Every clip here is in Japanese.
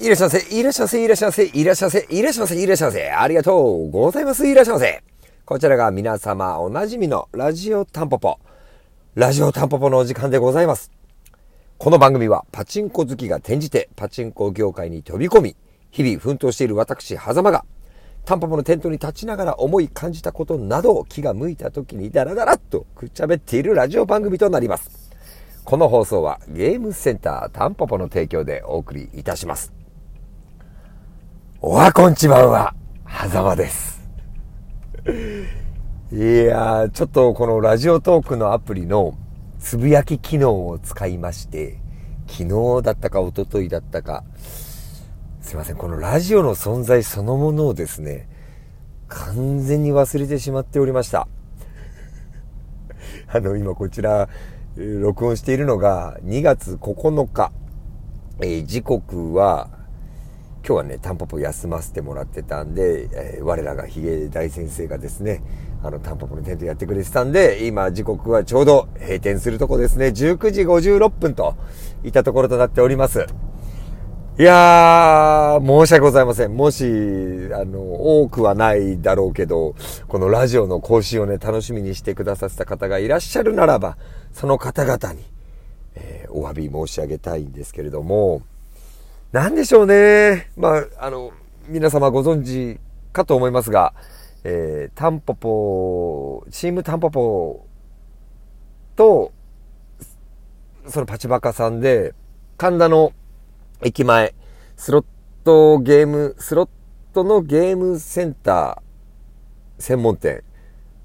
いらっしゃいませ、いらっしゃいませ、いらっしゃいませ、いらっしゃいませ、いらっしゃいませ、いらっしゃいませ。ありがとうございます、いらっしゃいませ。こちらが皆様おなじみのラジオタンポポ。ラジオタンポポのお時間でございます。この番組はパチンコ好きが転じてパチンコ業界に飛び込み、日々奮闘している私、狭間が、タンポポのテントに立ちながら思い感じたことなどを気が向いた時にダラダラっとくっちゃべっているラジオ番組となります。この放送はゲームセンタータンポポの提供でお送りいたします。おはこんちばんは、はざまです。いやー、ちょっとこのラジオトークのアプリのつぶやき機能を使いまして、昨日だったか一昨日だったか、すいません、このラジオの存在そのものをですね、完全に忘れてしまっておりました。あの、今こちら、録音しているのが2月9日、えー、時刻は今日はね、タンポポ休ませてもらってたんで、えー、我らがヒゲ大先生がですね、あの、タンポポのテントやってくれてたんで、今時刻はちょうど閉店するとこですね、19時56分といったところとなっております。いやー、申し訳ございません。もし、あの、多くはないだろうけど、このラジオの更新をね、楽しみにしてくださった方がいらっしゃるならば、その方々に、えー、お詫び申し上げたいんですけれども、なんでしょうね。まあ、あの、皆様ご存知かと思いますが、えー、タンポポ、チームタンポポと、そのパチバカさんで、神田の駅前、スロットゲーム、スロットのゲームセンター専門店。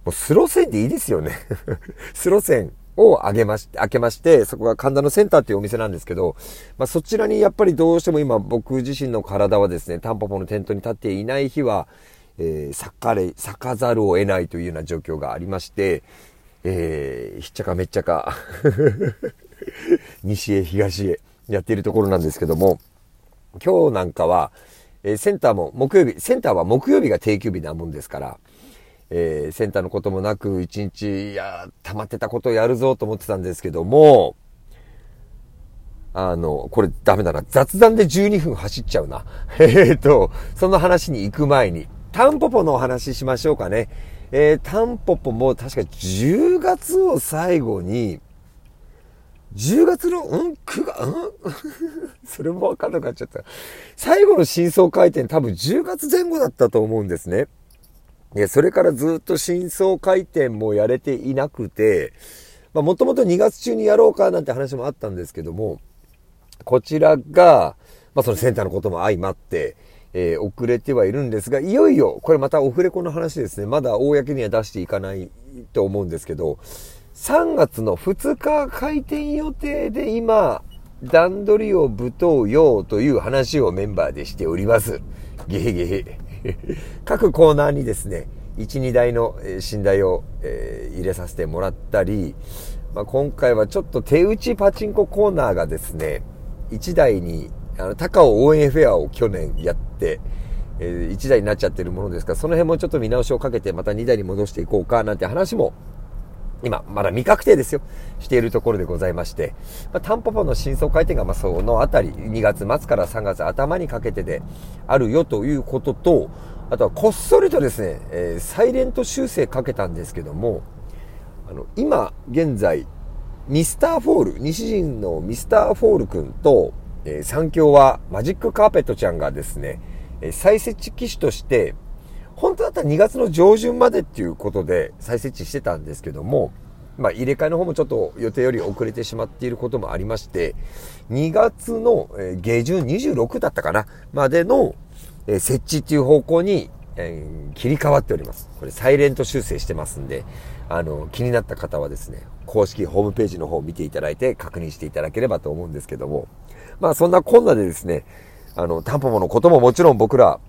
もうスロ線でいいですよね スロ線を開げまし、開けまして、そこが神田のセンターっていうお店なんですけど、まあそちらにやっぱりどうしても今僕自身の体はですね、タンポポのテントに立っていない日は、えー、咲かれ、咲かざるを得ないというような状況がありまして、えー、ひっちゃかめっちゃか 西へ東へやっているところなんですけども、今日なんかは、えー、センターも木曜日、センターは木曜日が定休日なもんですから、えー、センターのこともなく、一日、いや、溜まってたことをやるぞと思ってたんですけども、あの、これダメだな。雑談で12分走っちゃうな。えっと、その話に行く前に、タンポポのお話しましょうかね。えー、タンポポも確か10月を最後に、10月の、うん ?9 月、うん？それもわかんなくなっちゃった。最後の真相回転多分10月前後だったと思うんですね。で、それからずっと真相回転もやれていなくて、まあもともと2月中にやろうかなんて話もあったんですけども、こちらが、まあそのセンターのことも相まって、えー、遅れてはいるんですが、いよいよ、これまたオフレコの話ですね。まだ公には出していかないと思うんですけど、3月の2日開店予定で今、段取りをぶとうようという話をメンバーでしております。ゲヘゲヘ。各コーナーにですね、1、2台の寝台を、え、入れさせてもらったり、まあ、今回はちょっと手打ちパチンココーナーがですね、1台に、あの、高尾応援フェアを去年やって、え、1台になっちゃってるものですから、その辺もちょっと見直しをかけてまた2台に戻していこうかなんて話も今、まだ未確定ですよ。しているところでございまして、まあ、タンポポの真相回転が、まあ、そのあたり、2月末から3月頭にかけてであるよということと、あとはこっそりとですね、えー、サイレント修正かけたんですけども、あの、今、現在、ミスターフォール、西陣のミスターフォール君と、えー、三強はマジックカーペットちゃんがですね、えー、再設置機種として、本当だったら2月の上旬までっていうことで再設置してたんですけども、まあ、入れ替えの方もちょっと予定より遅れてしまっていることもありまして、2月の下旬26だったかな、までの設置っていう方向にえ切り替わっております。これサイレント修正してますんで、あの、気になった方はですね、公式ホームページの方を見ていただいて確認していただければと思うんですけども、まあそんなこんなでですね、あの、タンポポのことももちろん僕ら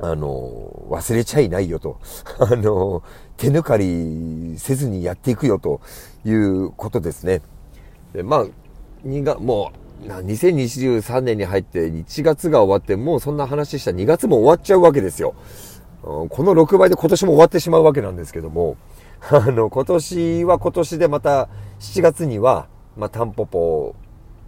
あの、忘れちゃいないよと、あの、手抜かりせずにやっていくよということですね。でまあ、2が、もう、2023年に入って1月が終わって、もうそんな話した2月も終わっちゃうわけですよ。この6倍で今年も終わってしまうわけなんですけども、あの、今年は今年でまた7月には、まあ、タンポポ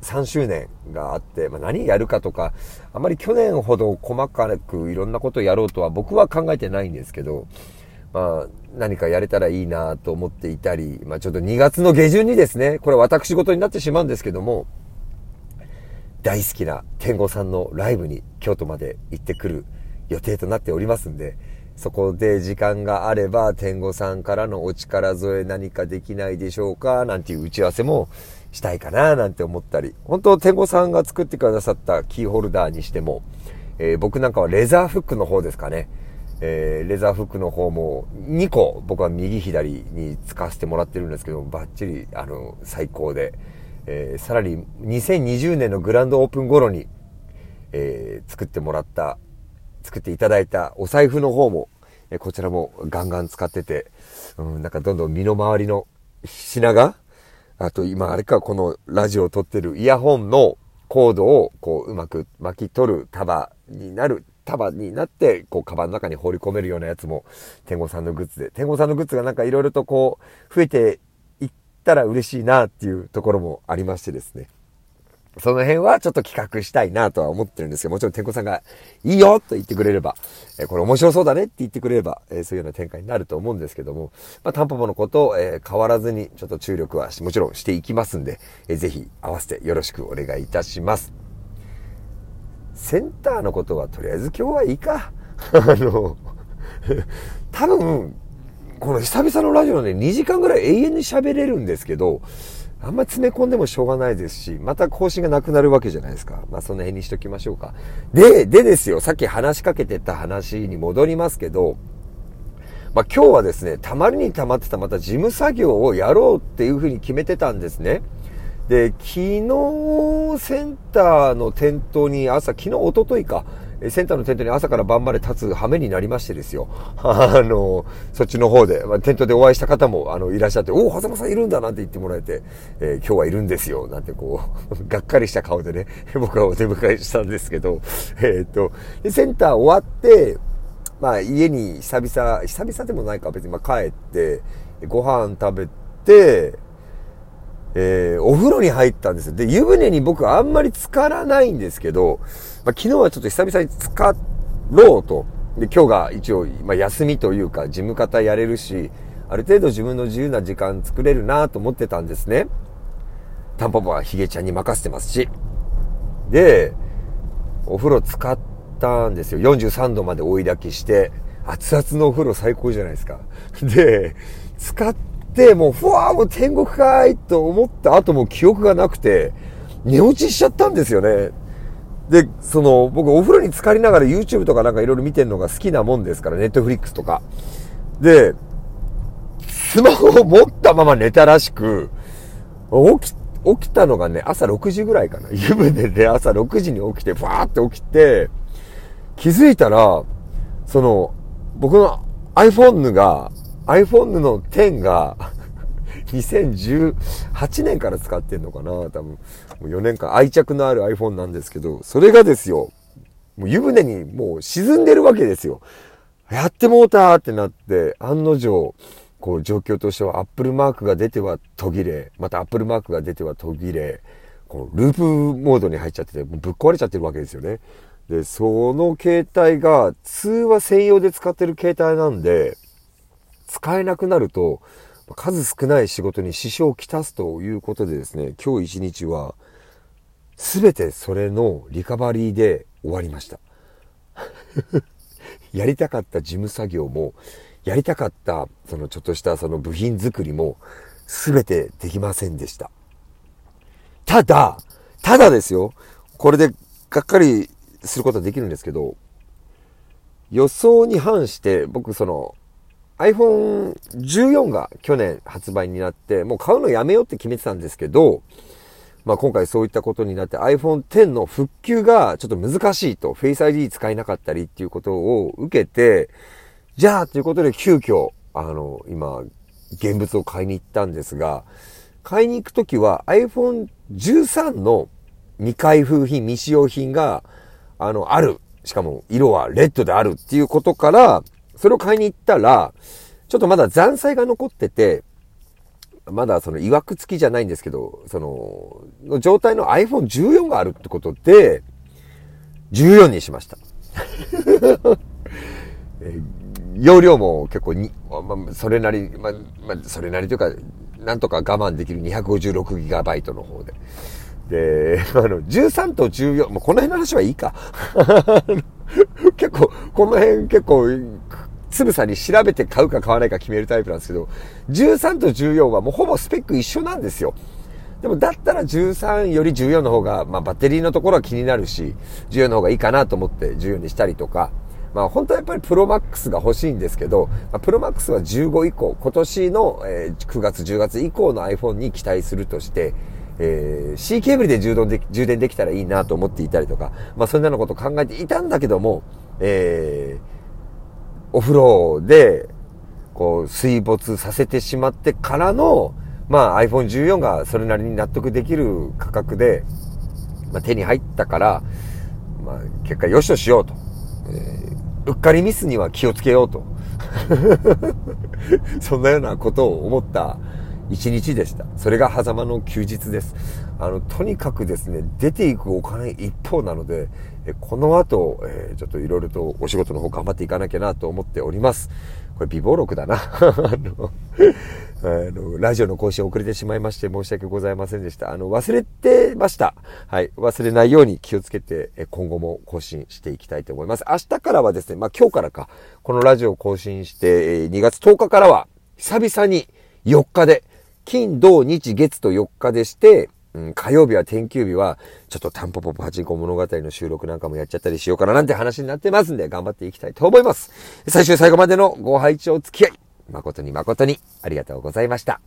3周年があって、まあ、何やるかとか、あまり去年ほど細かくいろんなことをやろうとは僕は考えてないんですけど、まあ、何かやれたらいいなと思っていたり、まあ、ちょっと2月の下旬にですね、これ私事になってしまうんですけども、大好きな天狗さんのライブに京都まで行ってくる予定となっておりますんで、そこで時間があれば天狗さんからのお力添え何かできないでしょうかなんていう打ち合わせもしたいかななんて思ったり、本当天狗さんが作ってくださったキーホルダーにしても、えー、僕なんかはレザーフックの方ですかね。えー、レザーフックの方も2個僕は右左に使わせてもらってるんですけどバッチリあの最高で、えー、さらに2020年のグランドオープン頃に、えー、作ってもらった作っていただいたお財布の方も、えこちらもガンガン使ってて、うん、なんかどんどん身の回りの品があと今あれかこのラジオを撮ってるイヤホンのコードをこううまく巻き取る束になる束になって、こう、カバンの中に放り込めるようなやつも、天狗さんのグッズで。天狗さんのグッズがなんかいろいろとこう、増えていったら嬉しいなっていうところもありましてですね。その辺はちょっと企画したいなとは思ってるんですけど、もちろん天狗さんがいいよと言ってくれれば、えこれ面白そうだねって言ってくれれば、えそういうような展開になると思うんですけども、まあ、タンポポのことを、え変わらずにちょっと注力はもちろんしていきますんで、えー、ぜひ合わせてよろしくお願いいたします。センターのことはとりあえず今日はいいか。あの、多分、この久々のラジオで2時間ぐらい永遠に喋れるんですけど、あんま詰め込んでもしょうがないですし、また更新がなくなるわけじゃないですか。まあその辺にしときましょうか。で、でですよ、さっき話しかけてた話に戻りますけど、まあ今日はですね、たまりに溜まってたまた事務作業をやろうっていうふうに決めてたんですね。で、昨日、センターの店頭に朝、昨日、おとといか、センターの店頭に朝から晩まで立つ羽目になりましてですよ。あの、そっちの方で、まあ、店頭でお会いした方も、あの、いらっしゃって、おお、狭間さんいるんだなんて言ってもらえて、えー、今日はいるんですよ、なんてこう、がっかりした顔でね、僕はお出迎えしたんですけど、えー、っと、センター終わって、まあ、家に久々、久々でもないか、別に、まあ、帰って、ご飯食べて、えー、お風呂に入ったんですよ。で、湯船に僕あんまり浸からないんですけど、まあ、昨日はちょっと久々に浸かろうと。で、今日が一応、まあ、休みというか、事務方やれるし、ある程度自分の自由な時間作れるなと思ってたんですね。タンポポはヒゲちゃんに任せてますし。で、お風呂使ったんですよ。43度まで追い炊きして、熱々のお風呂最高じゃないですか。で、使っ、もう、ふわーもう天国かーいと思った後も記憶がなくて、寝落ちしちゃったんですよね。で、その、僕お風呂に浸かりながら YouTube とかなんかいろいろ見てるのが好きなもんですから、Netflix とか。で、スマホを持ったまま寝たらしく、起き、起きたのがね、朝6時ぐらいかな。湯船で朝6時に起きて、ふわーって起きて、気づいたら、その、僕の iPhone が iPhone の10が 2018年から使ってんのかな多分。もう4年間愛着のある iPhone なんですけど、それがですよ、もう湯船にもう沈んでるわけですよ。やってもうたーってなって、案の定、こう状況としては Apple マークが出ては途切れ、また Apple マークが出ては途切れ、このループモードに入っちゃってて、もうぶっ壊れちゃってるわけですよね。で、その携帯が通話専用で使ってる携帯なんで、使えなくなると、数少ない仕事に支障をきたすということでですね、今日一日は、すべてそれのリカバリーで終わりました。やりたかった事務作業も、やりたかったそのちょっとしたその部品作りも、すべてできませんでした。ただ、ただですよ、これでがっかりすることはできるんですけど、予想に反して僕その iPhone14 が去年発売になって、もう買うのやめようって決めてたんですけど、まあ今回そういったことになって iPhone X の復旧がちょっと難しいと、Face ID 使えなかったりっていうことを受けて、じゃあということで急遽、あの、今、現物を買いに行ったんですが、買いに行くときは iPhone 13の未開封品、未使用品が、あの、ある。しかも色はレッドであるっていうことから、それを買いに行ったら、ちょっとまだ残債が残ってて、まだその曰く付きじゃないんですけど、その、の状態の iPhone14 があるってことで、14にしました。容量も結構に、まあ、それなり、まあ、まあ、それなりというか、なんとか我慢できる 256GB の方で。で、あの、13と14、もうこの辺の話はいいか。結構、この辺結構、つぶさに調べて買うか買わないか決めるタイプなんですけど、13と14はもうほぼスペック一緒なんですよ。でもだったら13より14の方が、まあバッテリーのところは気になるし、14の方がいいかなと思って14にしたりとか、まあ本当はやっぱりプロマックスが欲しいんですけど、まあ、プロマックスは15以降、今年の、え、9月10月以降の iPhone に期待するとして、えー、C ケーブルで充電で充電できたらいいなと思っていたりとか、まあそんなのこと考えていたんだけども、えー、お風呂で、こう、水没させてしまってからの、まあ iPhone14 がそれなりに納得できる価格で、まあ、手に入ったから、まあ結果良しとしようと。えー、うっかりミスには気をつけようと。そんなようなことを思った一日でした。それが狭間の休日です。あの、とにかくですね、出ていくお金一方なので、えこの後、えー、ちょっといろいろとお仕事の方頑張っていかなきゃなと思っております。これ、微暴録だな。あの、あの、ラジオの更新遅れてしまいまして申し訳ございませんでした。あの、忘れてました。はい。忘れないように気をつけて、今後も更新していきたいと思います。明日からはですね、まあ、今日からか、このラジオを更新して、2月10日からは、久々に4日で、金、土、日、月と4日でして、うん、火曜日は天休日は、ちょっとタンポポパチンコ物語の収録なんかもやっちゃったりしようかななんて話になってますんで、頑張っていきたいと思います。最終最後までのご拝聴付き合い、誠に誠にありがとうございました。